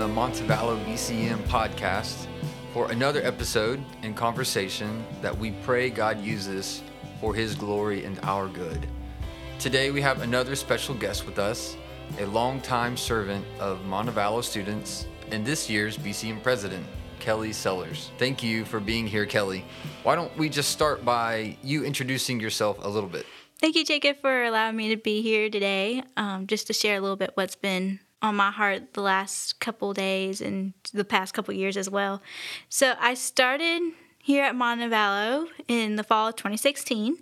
the Montevallo BCM podcast for another episode and conversation that we pray God uses for His glory and our good. Today we have another special guest with us, a longtime servant of Montevallo students and this year's BCM president, Kelly Sellers. Thank you for being here, Kelly. Why don't we just start by you introducing yourself a little bit? Thank you, Jacob, for allowing me to be here today, um, just to share a little bit what's been on my heart the last couple days and the past couple years as well. So I started here at Montevallo in the fall of 2016.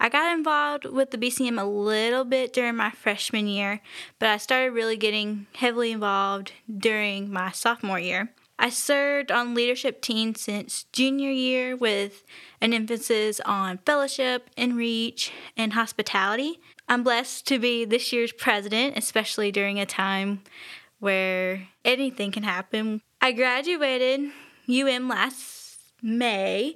I got involved with the BCM a little bit during my freshman year, but I started really getting heavily involved during my sophomore year. I served on leadership teams since junior year with an emphasis on fellowship and reach and hospitality. I'm blessed to be this year's president, especially during a time where anything can happen. I graduated UM last May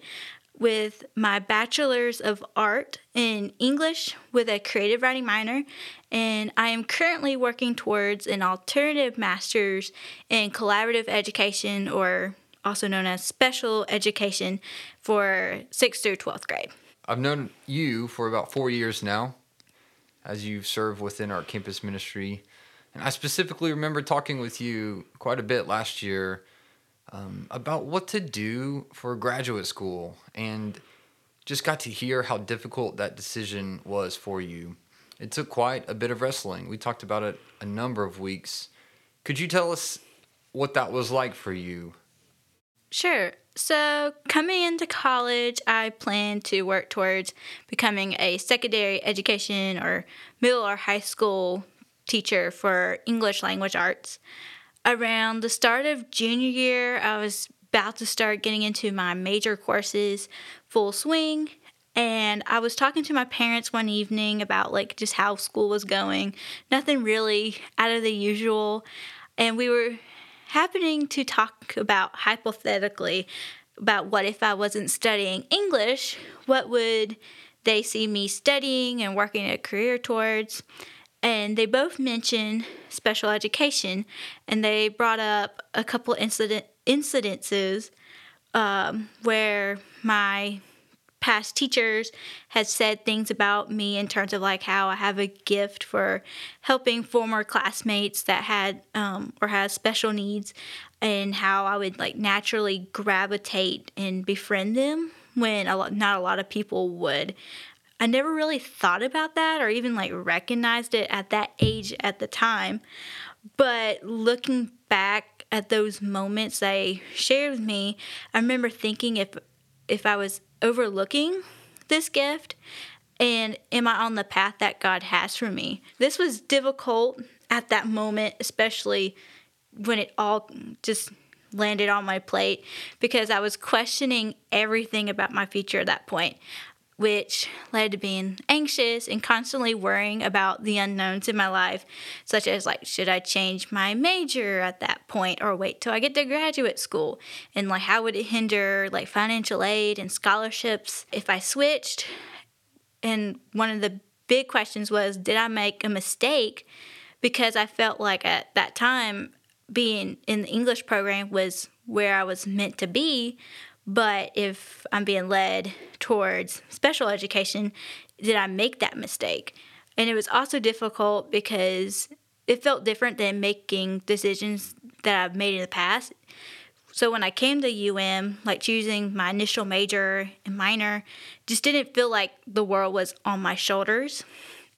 with my bachelor's of art in English with a creative writing minor, and I am currently working towards an alternative master's in collaborative education, or also known as special education, for 6th through 12th grade. I've known you for about four years now, as you've served within our campus ministry. And I specifically remember talking with you quite a bit last year um, about what to do for graduate school and just got to hear how difficult that decision was for you. It took quite a bit of wrestling. We talked about it a number of weeks. Could you tell us what that was like for you? Sure. So, coming into college, I planned to work towards becoming a secondary education or middle or high school teacher for English language arts around the start of junior year, I was about to start getting into my major courses full swing. And I was talking to my parents one evening about like just how school was going, nothing really out of the usual. And we were happening to talk about hypothetically about what if I wasn't studying English, what would they see me studying and working a career towards? And they both mentioned special education, and they brought up a couple incident incidences um, where my past teachers had said things about me in terms of like how I have a gift for helping former classmates that had um, or had special needs, and how I would like naturally gravitate and befriend them when a lot, not a lot of people would. I never really thought about that or even like recognized it at that age at the time. But looking back at those moments they shared with me, I remember thinking if if I was overlooking this gift and am I on the path that God has for me? This was difficult at that moment, especially when it all just landed on my plate because I was questioning everything about my future at that point which led to being anxious and constantly worrying about the unknowns in my life, such as like, should I change my major at that point or wait till I get to graduate school? And like, how would it hinder like financial aid and scholarships if I switched? And one of the big questions was, did I make a mistake? Because I felt like at that time, being in the English program was where I was meant to be but if I'm being led towards special education, did I make that mistake? And it was also difficult because it felt different than making decisions that I've made in the past. So when I came to UM, like choosing my initial major and minor, just didn't feel like the world was on my shoulders.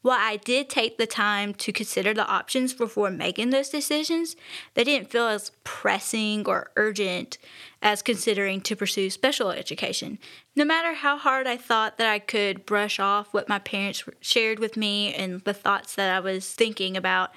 While I did take the time to consider the options before making those decisions, they didn't feel as pressing or urgent as considering to pursue special education. No matter how hard I thought that I could brush off what my parents shared with me and the thoughts that I was thinking about,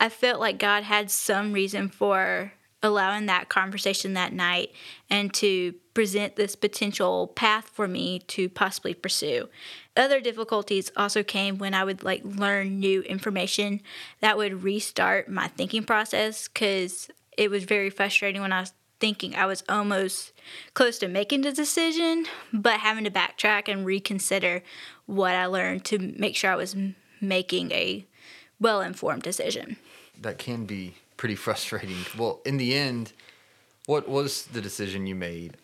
I felt like God had some reason for allowing that conversation that night and to present this potential path for me to possibly pursue. Other difficulties also came when I would like learn new information that would restart my thinking process cuz it was very frustrating when I was thinking I was almost close to making the decision but having to backtrack and reconsider what I learned to make sure I was making a well-informed decision. That can be pretty frustrating. Well, in the end, what was the decision you made?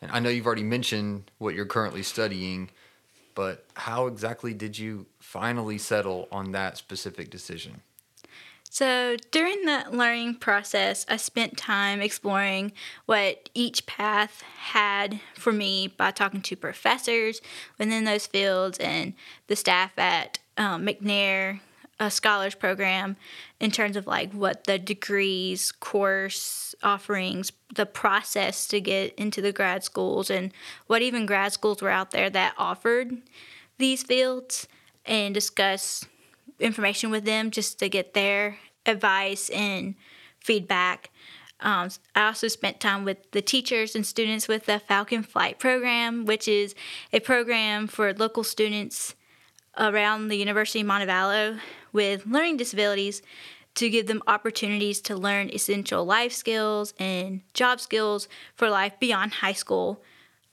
And I know you've already mentioned what you're currently studying, but how exactly did you finally settle on that specific decision? So, during the learning process, I spent time exploring what each path had for me by talking to professors within those fields and the staff at um, McNair a scholars program in terms of like what the degrees, course offerings, the process to get into the grad schools, and what even grad schools were out there that offered these fields and discuss information with them just to get their advice and feedback. Um, I also spent time with the teachers and students with the Falcon Flight Program, which is a program for local students around the University of Montevallo with learning disabilities to give them opportunities to learn essential life skills and job skills for life beyond high school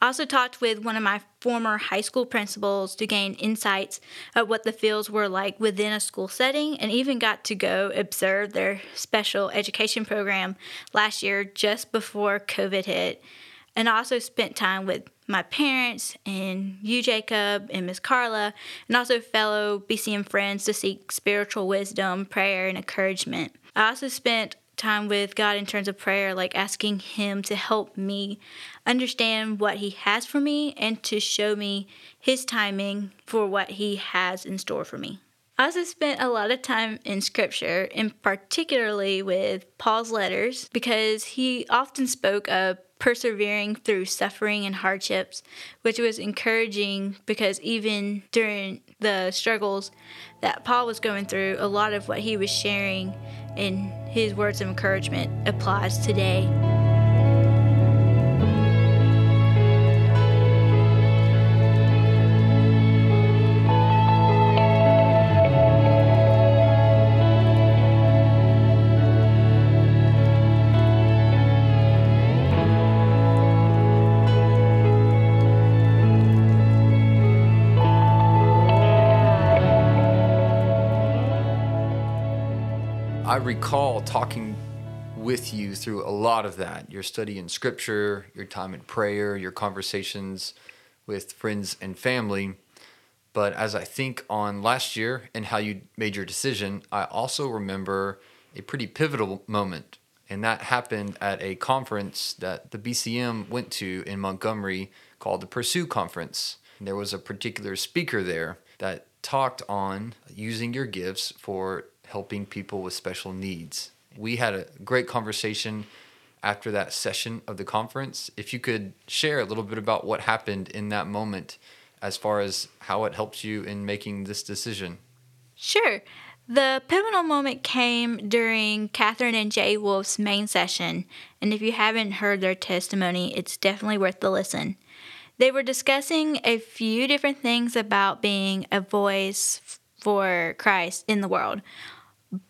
I also talked with one of my former high school principals to gain insights of what the fields were like within a school setting and even got to go observe their special education program last year just before COVID hit. And also spent time with my parents and you, Jacob, and Miss Carla, and also fellow BCM friends to seek spiritual wisdom, prayer, and encouragement. I also spent time with God in terms of prayer, like asking Him to help me understand what He has for me and to show me His timing for what He has in store for me. I also spent a lot of time in scripture, and particularly with Paul's letters, because he often spoke of persevering through suffering and hardships, which was encouraging because even during the struggles that Paul was going through, a lot of what he was sharing in his words of encouragement applies today. Recall talking with you through a lot of that your study in scripture, your time in prayer, your conversations with friends and family. But as I think on last year and how you made your decision, I also remember a pretty pivotal moment. And that happened at a conference that the BCM went to in Montgomery called the Pursue Conference. And there was a particular speaker there that talked on using your gifts for helping people with special needs. We had a great conversation after that session of the conference. If you could share a little bit about what happened in that moment as far as how it helped you in making this decision. Sure. The pivotal moment came during Katherine and Jay Wolf's main session, and if you haven't heard their testimony, it's definitely worth the listen. They were discussing a few different things about being a voice for Christ in the world.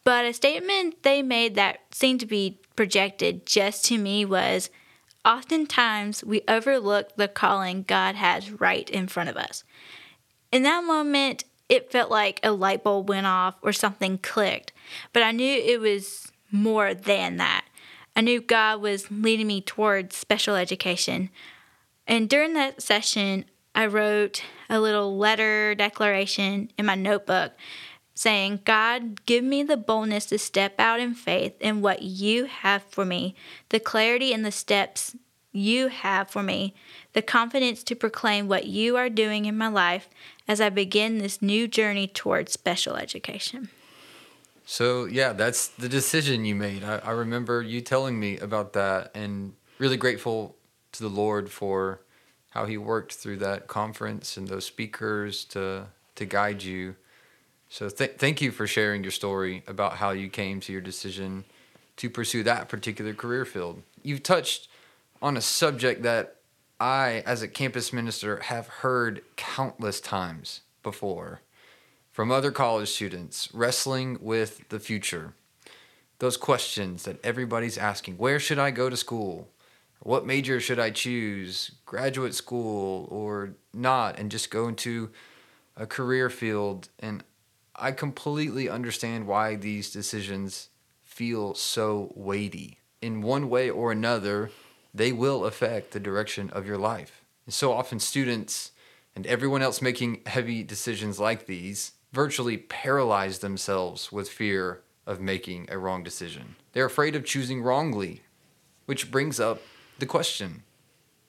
But a statement they made that seemed to be projected just to me was oftentimes we overlook the calling God has right in front of us. In that moment, it felt like a light bulb went off or something clicked, but I knew it was more than that. I knew God was leading me towards special education. And during that session, I wrote a little letter declaration in my notebook saying, God, give me the boldness to step out in faith in what you have for me, the clarity in the steps you have for me, the confidence to proclaim what you are doing in my life as I begin this new journey towards special education. So, yeah, that's the decision you made. I, I remember you telling me about that and really grateful to the Lord for how He worked through that conference and those speakers to, to guide you so th- thank you for sharing your story about how you came to your decision to pursue that particular career field. You've touched on a subject that I, as a campus minister, have heard countless times before from other college students wrestling with the future. Those questions that everybody's asking where should I go to school? What major should I choose? Graduate school or not? And just go into a career field. And I completely understand why these decisions feel so weighty. In one way or another, they will affect the direction of your life. And so often, students and everyone else making heavy decisions like these virtually paralyze themselves with fear of making a wrong decision. They're afraid of choosing wrongly, which brings up the question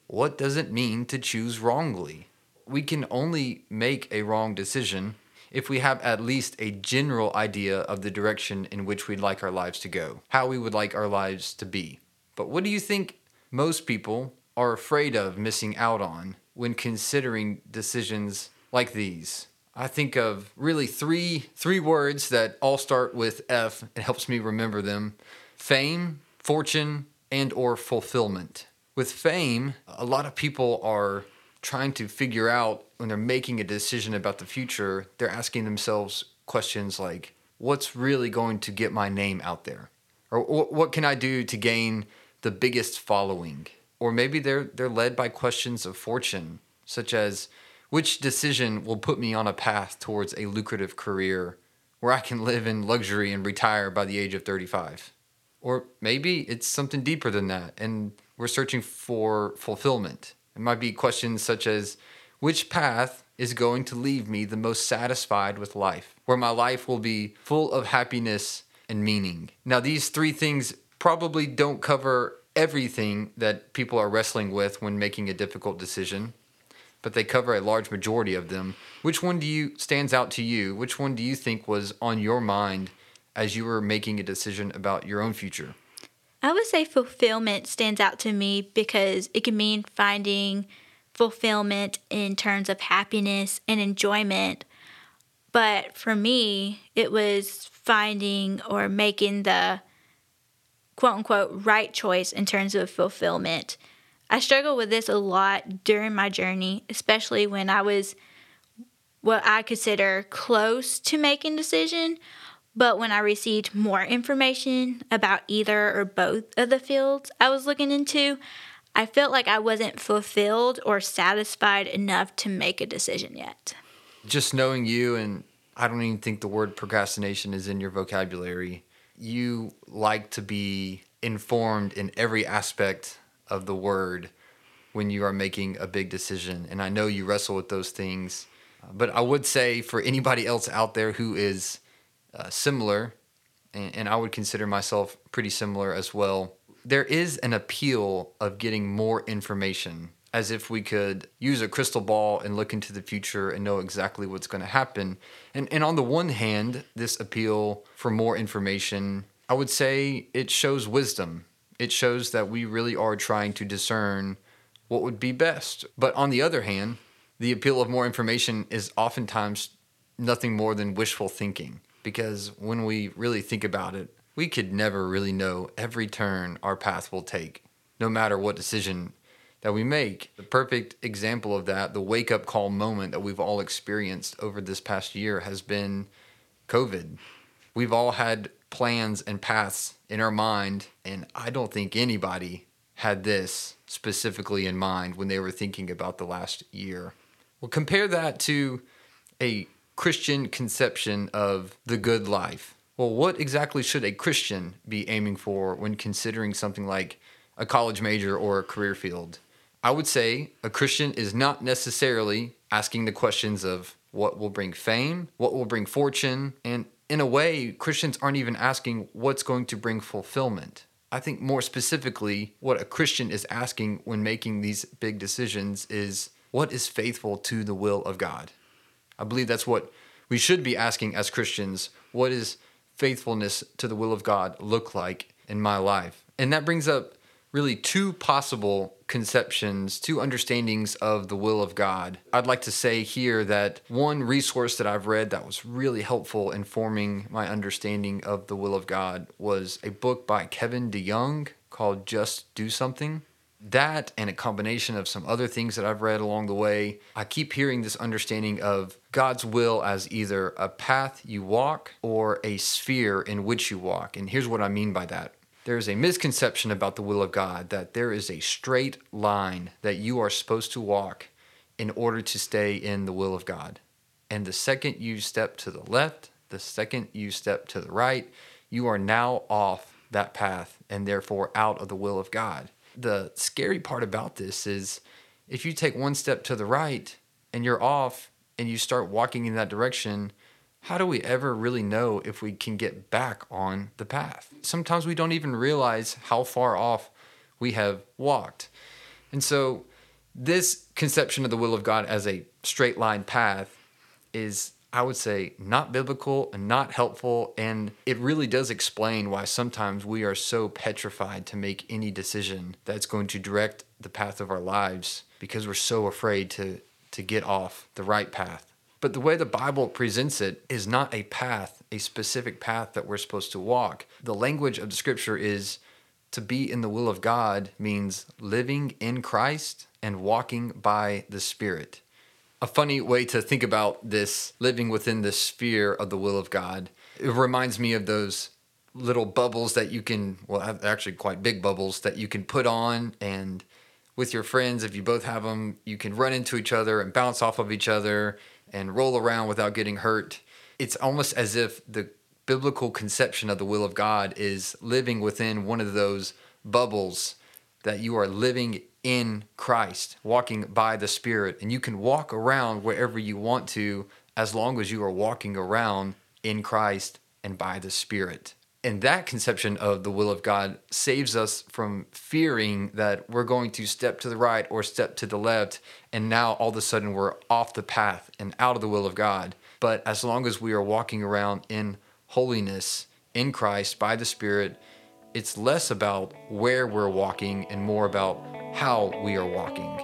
what does it mean to choose wrongly? We can only make a wrong decision if we have at least a general idea of the direction in which we'd like our lives to go, how we would like our lives to be. But what do you think most people are afraid of missing out on when considering decisions like these? I think of really three three words that all start with F. It helps me remember them. Fame, fortune, and or fulfillment. With fame, a lot of people are trying to figure out when they're making a decision about the future, they're asking themselves questions like what's really going to get my name out there? Or what can I do to gain the biggest following? Or maybe they're they're led by questions of fortune, such as which decision will put me on a path towards a lucrative career where I can live in luxury and retire by the age of 35? Or maybe it's something deeper than that, and we're searching for fulfillment. It might be questions such as which path is going to leave me the most satisfied with life, where my life will be full of happiness and meaning. Now, these three things probably don't cover everything that people are wrestling with when making a difficult decision, but they cover a large majority of them. Which one do you stands out to you? Which one do you think was on your mind as you were making a decision about your own future? I would say fulfillment stands out to me because it can mean finding fulfillment in terms of happiness and enjoyment. But for me, it was finding or making the quote unquote right choice in terms of fulfillment. I struggled with this a lot during my journey, especially when I was what I consider close to making decision but when I received more information about either or both of the fields I was looking into, I felt like I wasn't fulfilled or satisfied enough to make a decision yet. Just knowing you, and I don't even think the word procrastination is in your vocabulary, you like to be informed in every aspect of the word when you are making a big decision. And I know you wrestle with those things. But I would say for anybody else out there who is uh, similar, and, and I would consider myself pretty similar as well. There is an appeal of getting more information as if we could use a crystal ball and look into the future and know exactly what's going to happen. And, and on the one hand, this appeal for more information, I would say it shows wisdom. It shows that we really are trying to discern what would be best. But on the other hand, the appeal of more information is oftentimes nothing more than wishful thinking because when we really think about it, we could never really know every turn our path will take, no matter what decision that we make. The perfect example of that, the wake up call moment that we've all experienced over this past year, has been COVID. We've all had plans and paths in our mind, and I don't think anybody had this specifically in mind when they were thinking about the last year. Well, compare that to a Christian conception of the good life. Well, what exactly should a Christian be aiming for when considering something like a college major or a career field? I would say a Christian is not necessarily asking the questions of what will bring fame, what will bring fortune, and in a way, Christians aren't even asking what's going to bring fulfillment. I think more specifically, what a Christian is asking when making these big decisions is what is faithful to the will of God? I believe that's what we should be asking as Christians what is faithfulness to the will of God look like in my life? And that brings up really two possible conceptions, two understandings of the will of God. I'd like to say here that one resource that I've read that was really helpful in forming my understanding of the will of God was a book by Kevin DeYoung called Just Do Something that and a combination of some other things that I've read along the way, I keep hearing this understanding of God's will as either a path you walk or a sphere in which you walk. And here's what I mean by that. There's a misconception about the will of God that there is a straight line that you are supposed to walk in order to stay in the will of God. And the second you step to the left, the second you step to the right, you are now off that path and therefore out of the will of God. The scary part about this is if you take one step to the right and you're off and you start walking in that direction, how do we ever really know if we can get back on the path? Sometimes we don't even realize how far off we have walked. And so, this conception of the will of God as a straight line path is, I would say, not biblical and not helpful. And it really does explain why sometimes we are so petrified to make any decision that's going to direct the path of our lives because we're so afraid to, to get off the right path. But the way the Bible presents it is not a path, a specific path that we're supposed to walk. The language of the scripture is to be in the will of God means living in Christ and walking by the Spirit. A funny way to think about this living within the sphere of the will of God, it reminds me of those little bubbles that you can, well, actually quite big bubbles that you can put on and with your friends, if you both have them, you can run into each other and bounce off of each other and roll around without getting hurt. It's almost as if the biblical conception of the will of God is living within one of those bubbles that you are living in Christ, walking by the Spirit, and you can walk around wherever you want to as long as you are walking around in Christ and by the Spirit. And that conception of the will of God saves us from fearing that we're going to step to the right or step to the left, and now all of a sudden we're off the path and out of the will of God. But as long as we are walking around in holiness in Christ by the Spirit, it's less about where we're walking and more about how we are walking.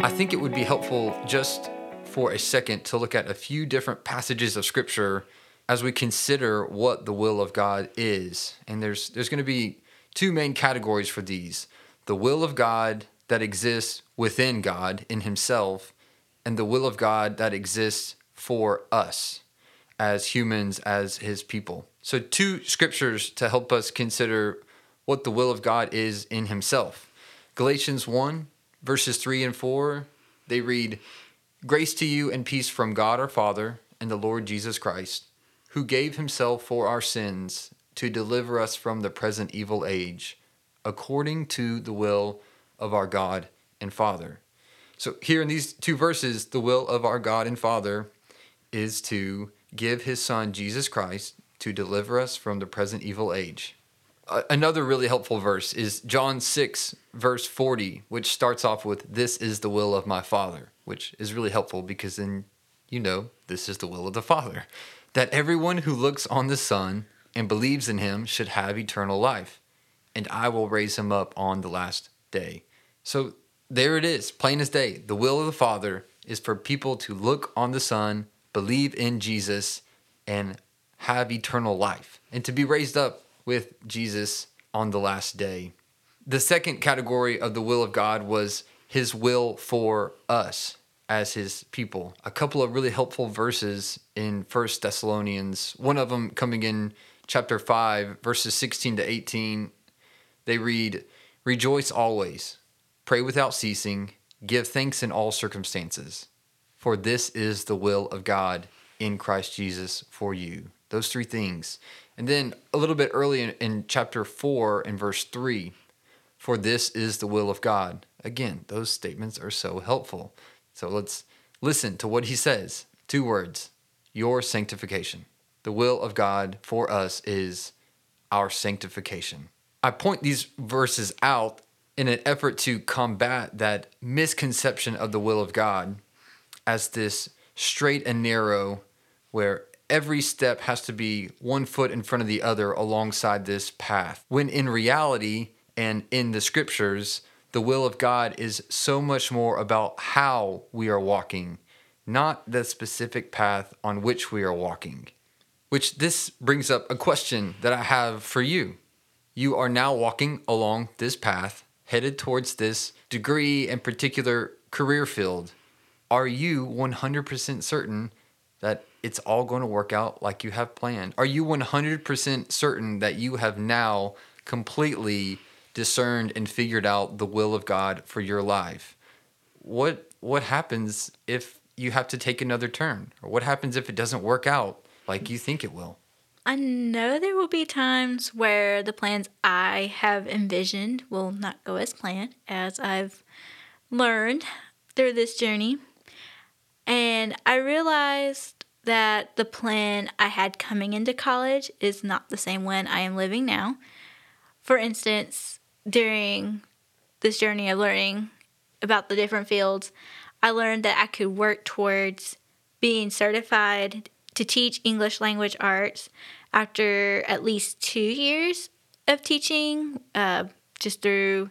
I think it would be helpful just for a second to look at a few different passages of scripture as we consider what the will of God is. And there's there's going to be two main categories for these. The will of God that exists within God in himself and the will of God that exists for us as humans as his people. So two scriptures to help us consider what the will of God is in himself. Galatians 1 verses 3 and 4, they read, Grace to you and peace from God our Father and the Lord Jesus Christ, who gave himself for our sins to deliver us from the present evil age, according to the will of our God and Father. So, here in these two verses, the will of our God and Father is to give his Son, Jesus Christ, to deliver us from the present evil age another really helpful verse is John 6, verse 40, which starts off with, This is the will of my Father, which is really helpful because then you know this is the will of the Father. That everyone who looks on the Son and believes in him should have eternal life, and I will raise him up on the last day. So there it is, plain as day. The will of the Father is for people to look on the Son, believe in Jesus, and have eternal life, and to be raised up with Jesus on the last day. The second category of the will of God was his will for us as his people. A couple of really helpful verses in First Thessalonians, one of them coming in chapter 5, verses 16 to 18. They read, Rejoice always, pray without ceasing, give thanks in all circumstances, for this is the will of God in Christ Jesus for you. Those three things. And then a little bit early in, in chapter 4 and verse 3, for this is the will of God. Again, those statements are so helpful. So let's listen to what he says. Two words your sanctification. The will of God for us is our sanctification. I point these verses out in an effort to combat that misconception of the will of God as this straight and narrow where every step has to be one foot in front of the other alongside this path. When in reality and in the scriptures, the will of God is so much more about how we are walking, not the specific path on which we are walking. Which this brings up a question that I have for you. You are now walking along this path, headed towards this degree and particular career field. Are you 100% certain that it's all going to work out like you have planned? Are you 100% certain that you have now completely discerned and figured out the will of God for your life? What what happens if you have to take another turn? Or what happens if it doesn't work out like you think it will? I know there will be times where the plans I have envisioned will not go as planned, as I've learned through this journey. And I realized that the plan I had coming into college is not the same one I am living now. For instance, during this journey of learning about the different fields, I learned that I could work towards being certified to teach English language arts after at least two years of teaching, uh, just through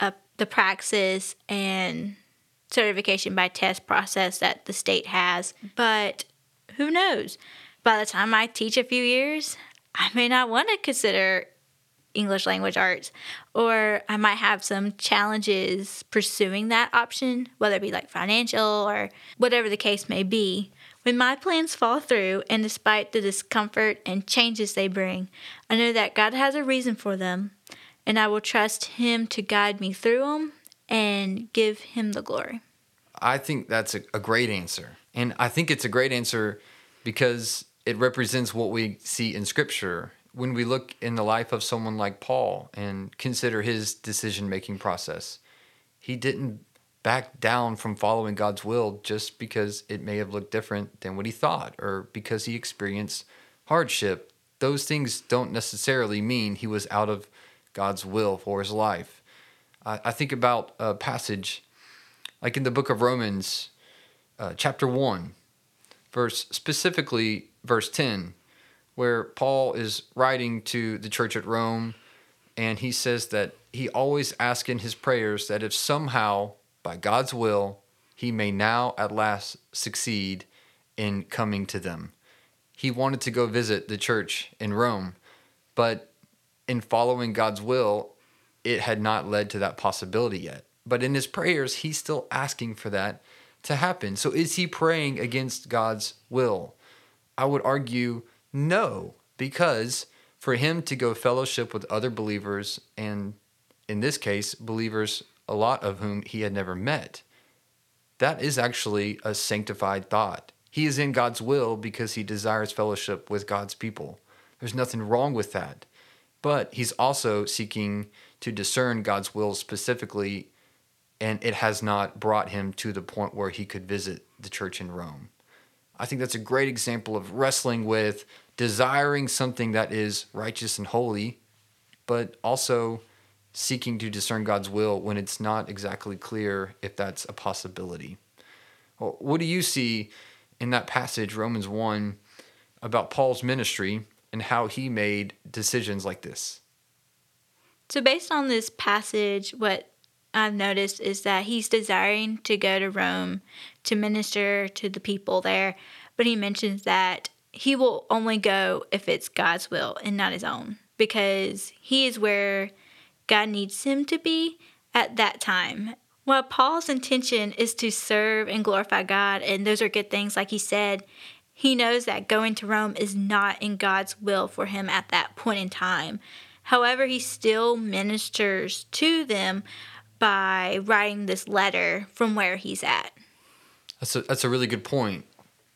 uh, the praxis and certification by test process that the state has. But who knows? By the time I teach a few years, I may not want to consider English language arts, or I might have some challenges pursuing that option, whether it be like financial or whatever the case may be. When my plans fall through, and despite the discomfort and changes they bring, I know that God has a reason for them, and I will trust Him to guide me through them and give Him the glory. I think that's a, a great answer. And I think it's a great answer because it represents what we see in Scripture when we look in the life of someone like Paul and consider his decision making process. He didn't back down from following God's will just because it may have looked different than what he thought or because he experienced hardship. Those things don't necessarily mean he was out of God's will for his life. I, think about a passage like in the book of Romans, uh, chapter 1, verse specifically verse 10, where Paul is writing to the church at Rome, and he says that he always asks in his prayers that if somehow by God's will, he may now at last succeed in coming to them. He wanted to go visit the church in Rome, but in following God's will, it had not led to that possibility yet. But in his prayers, he's still asking for that to happen. So is he praying against God's will? I would argue no, because for him to go fellowship with other believers, and in this case, believers a lot of whom he had never met. That is actually a sanctified thought. He is in God's will because he desires fellowship with God's people. There's nothing wrong with that. But he's also seeking to discern God's will specifically, and it has not brought him to the point where he could visit the church in Rome. I think that's a great example of wrestling with desiring something that is righteous and holy, but also seeking to discern God's will when it's not exactly clear if that's a possibility. Well, what do you see in that passage, Romans 1, about Paul's ministry and how he made decisions like this? So, based on this passage, what I've noticed is that he's desiring to go to Rome to minister to the people there, but he mentions that he will only go if it's God's will and not his own, because he is where God needs him to be at that time. While Paul's intention is to serve and glorify God, and those are good things, like he said, he knows that going to Rome is not in God's will for him at that point in time. However, he still ministers to them by writing this letter from where he's at. That's a, that's a really good point.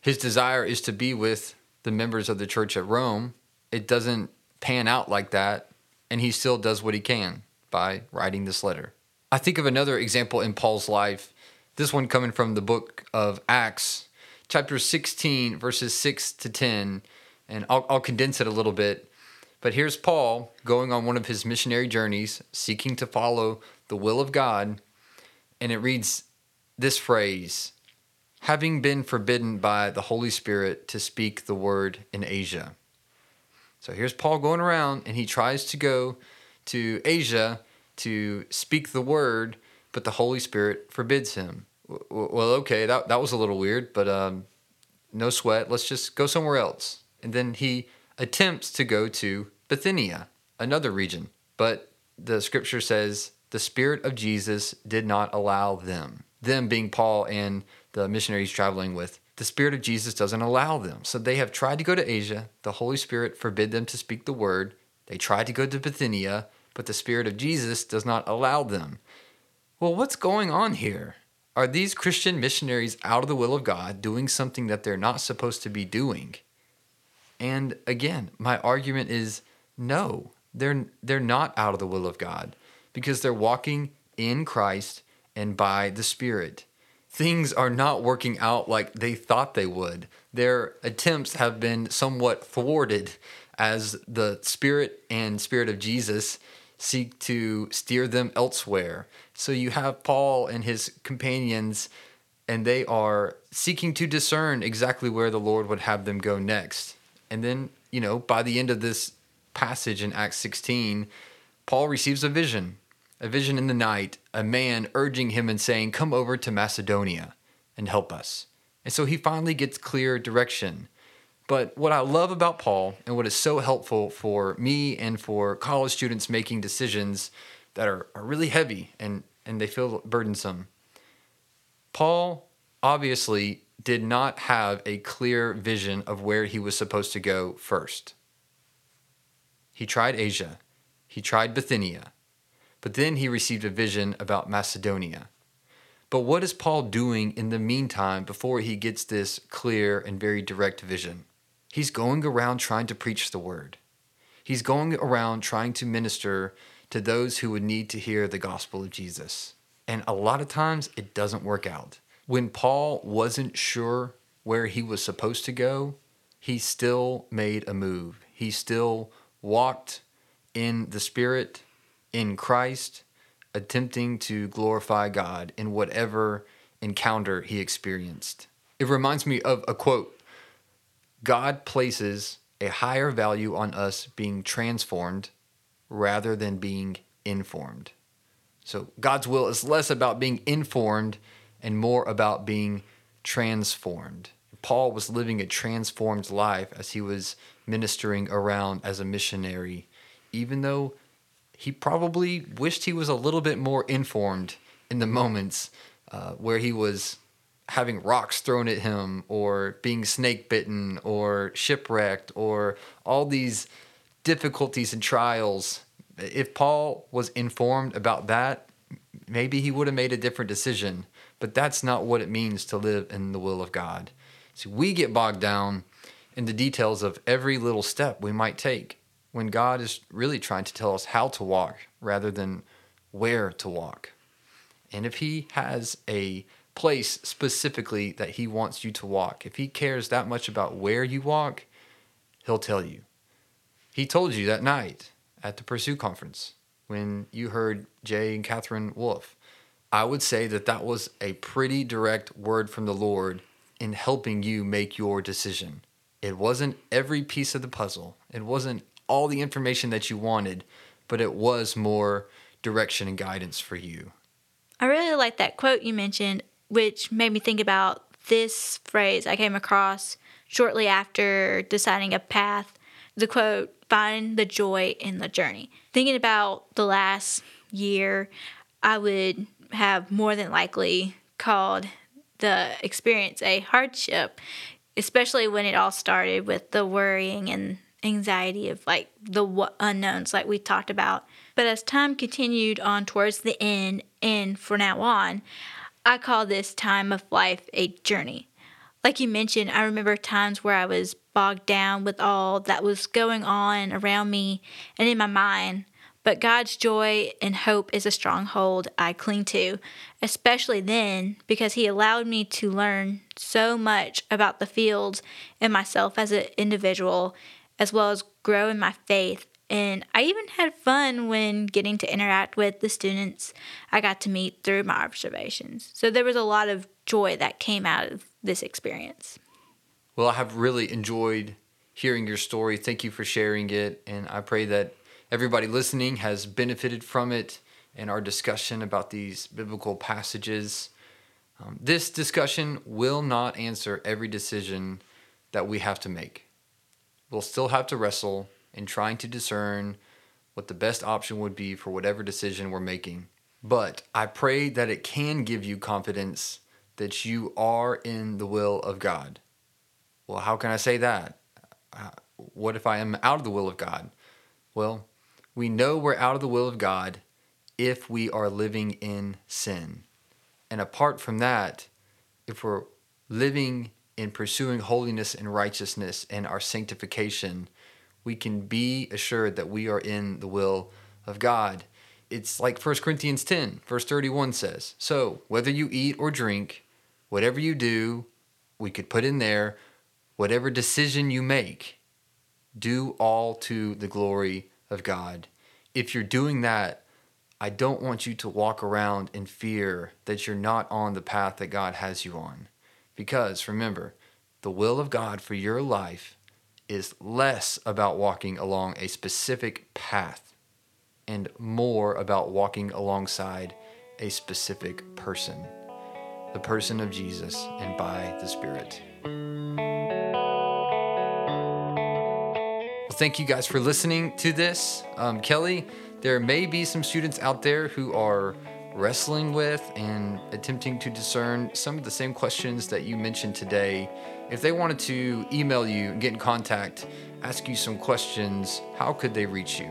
His desire is to be with the members of the church at Rome. It doesn't pan out like that and he still does what he can by writing this letter. I think of another example in Paul's life, this one coming from the book of Acts, chapter 16, verses 6 to 10. And I'll, I'll condense it a little bit. But here's Paul going on one of his missionary journeys, seeking to follow the will of God. And it reads this phrase having been forbidden by the Holy Spirit to speak the word in Asia. So here's Paul going around and he tries to go to Asia to speak the word, but the Holy Spirit forbids him. Well, okay, that, that was a little weird, but um, no sweat. Let's just go somewhere else. And then he attempts to go to Bithynia, another region, but the scripture says the Spirit of Jesus did not allow them, them being Paul and the missionaries traveling with. the Spirit of Jesus doesn't allow them. So they have tried to go to Asia. The Holy Spirit forbid them to speak the word. They tried to go to Bithynia, but the Spirit of Jesus does not allow them. Well, what's going on here? Are these Christian missionaries out of the will of God doing something that they're not supposed to be doing? And again, my argument is no, they're they're not out of the will of God because they're walking in Christ and by the Spirit. Things are not working out like they thought they would. Their attempts have been somewhat thwarted as the Spirit and Spirit of Jesus seek to steer them elsewhere. So you have Paul and his companions, and they are seeking to discern exactly where the Lord would have them go next. And then, you know, by the end of this passage in Acts 16, Paul receives a vision, a vision in the night, a man urging him and saying, Come over to Macedonia and help us. And so he finally gets clear direction. But what I love about Paul and what is so helpful for me and for college students making decisions that are, are really heavy and, and they feel burdensome, Paul obviously did not have a clear vision of where he was supposed to go first. He tried Asia, he tried Bithynia, but then he received a vision about Macedonia. But what is Paul doing in the meantime before he gets this clear and very direct vision? He's going around trying to preach the word. He's going around trying to minister to those who would need to hear the gospel of Jesus. And a lot of times it doesn't work out. When Paul wasn't sure where he was supposed to go, he still made a move. He still walked in the Spirit, in Christ, attempting to glorify God in whatever encounter he experienced. It reminds me of a quote God places a higher value on us being transformed rather than being informed. So God's will is less about being informed and more about being transformed. Paul was living a transformed life as he was ministering around as a missionary, even though he probably wished he was a little bit more informed in the moments uh, where he was having rocks thrown at him or being snake bitten or shipwrecked or all these difficulties and trials. If Paul was informed about that, maybe he would have made a different decision. But that's not what it means to live in the will of God. See, we get bogged down in the details of every little step we might take when God is really trying to tell us how to walk rather than where to walk. And if He has a place specifically that He wants you to walk, if He cares that much about where you walk, He'll tell you. He told you that night at the Pursue Conference when you heard Jay and Katherine Wolf. I would say that that was a pretty direct word from the Lord in helping you make your decision. It wasn't every piece of the puzzle, it wasn't all the information that you wanted, but it was more direction and guidance for you. I really like that quote you mentioned, which made me think about this phrase I came across shortly after deciding a path. The quote, find the joy in the journey. Thinking about the last year, I would have more than likely called the experience a hardship, especially when it all started with the worrying and anxiety of like the unknowns, like we talked about. But as time continued on towards the end, and for now on, I call this time of life a journey. Like you mentioned, I remember times where I was bogged down with all that was going on around me and in my mind. But God's joy and hope is a stronghold I cling to, especially then because He allowed me to learn so much about the fields and myself as an individual, as well as grow in my faith. And I even had fun when getting to interact with the students I got to meet through my observations. So there was a lot of joy that came out of this experience. Well, I have really enjoyed hearing your story. Thank you for sharing it. And I pray that everybody listening has benefited from it and our discussion about these biblical passages. Um, this discussion will not answer every decision that we have to make. We'll still have to wrestle in trying to discern what the best option would be for whatever decision we're making. But I pray that it can give you confidence that you are in the will of God. Well, how can I say that? Uh, what if I am out of the will of God? Well, we know we're out of the will of God if we are living in sin. And apart from that, if we're living in pursuing holiness and righteousness and our sanctification, we can be assured that we are in the will of God. It's like 1 Corinthians 10, verse 31 says So, whether you eat or drink, whatever you do, we could put in there, whatever decision you make, do all to the glory of God. If you're doing that, I don't want you to walk around in fear that you're not on the path that God has you on. Because remember, the will of God for your life is less about walking along a specific path and more about walking alongside a specific person, the person of Jesus and by the Spirit. Well, thank you guys for listening to this. Um, Kelli, there may be some students out there who are wrestling with and attempting to discern some of the same questions that you mentioned today. If they wanted to email you and get in contact, ask you some questions, how could they reach you?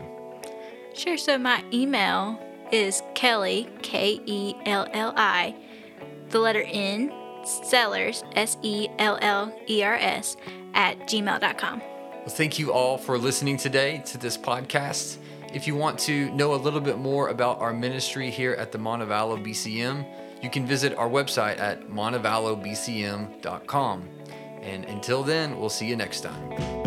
Sure. So my email is Kelli, K E L L I, the letter N, Sellers, S E L L E R S, at gmail.com. Well, thank you all for listening today to this podcast. If you want to know a little bit more about our ministry here at the Montevallo BCM, you can visit our website at montevallobcm.com. And until then, we'll see you next time.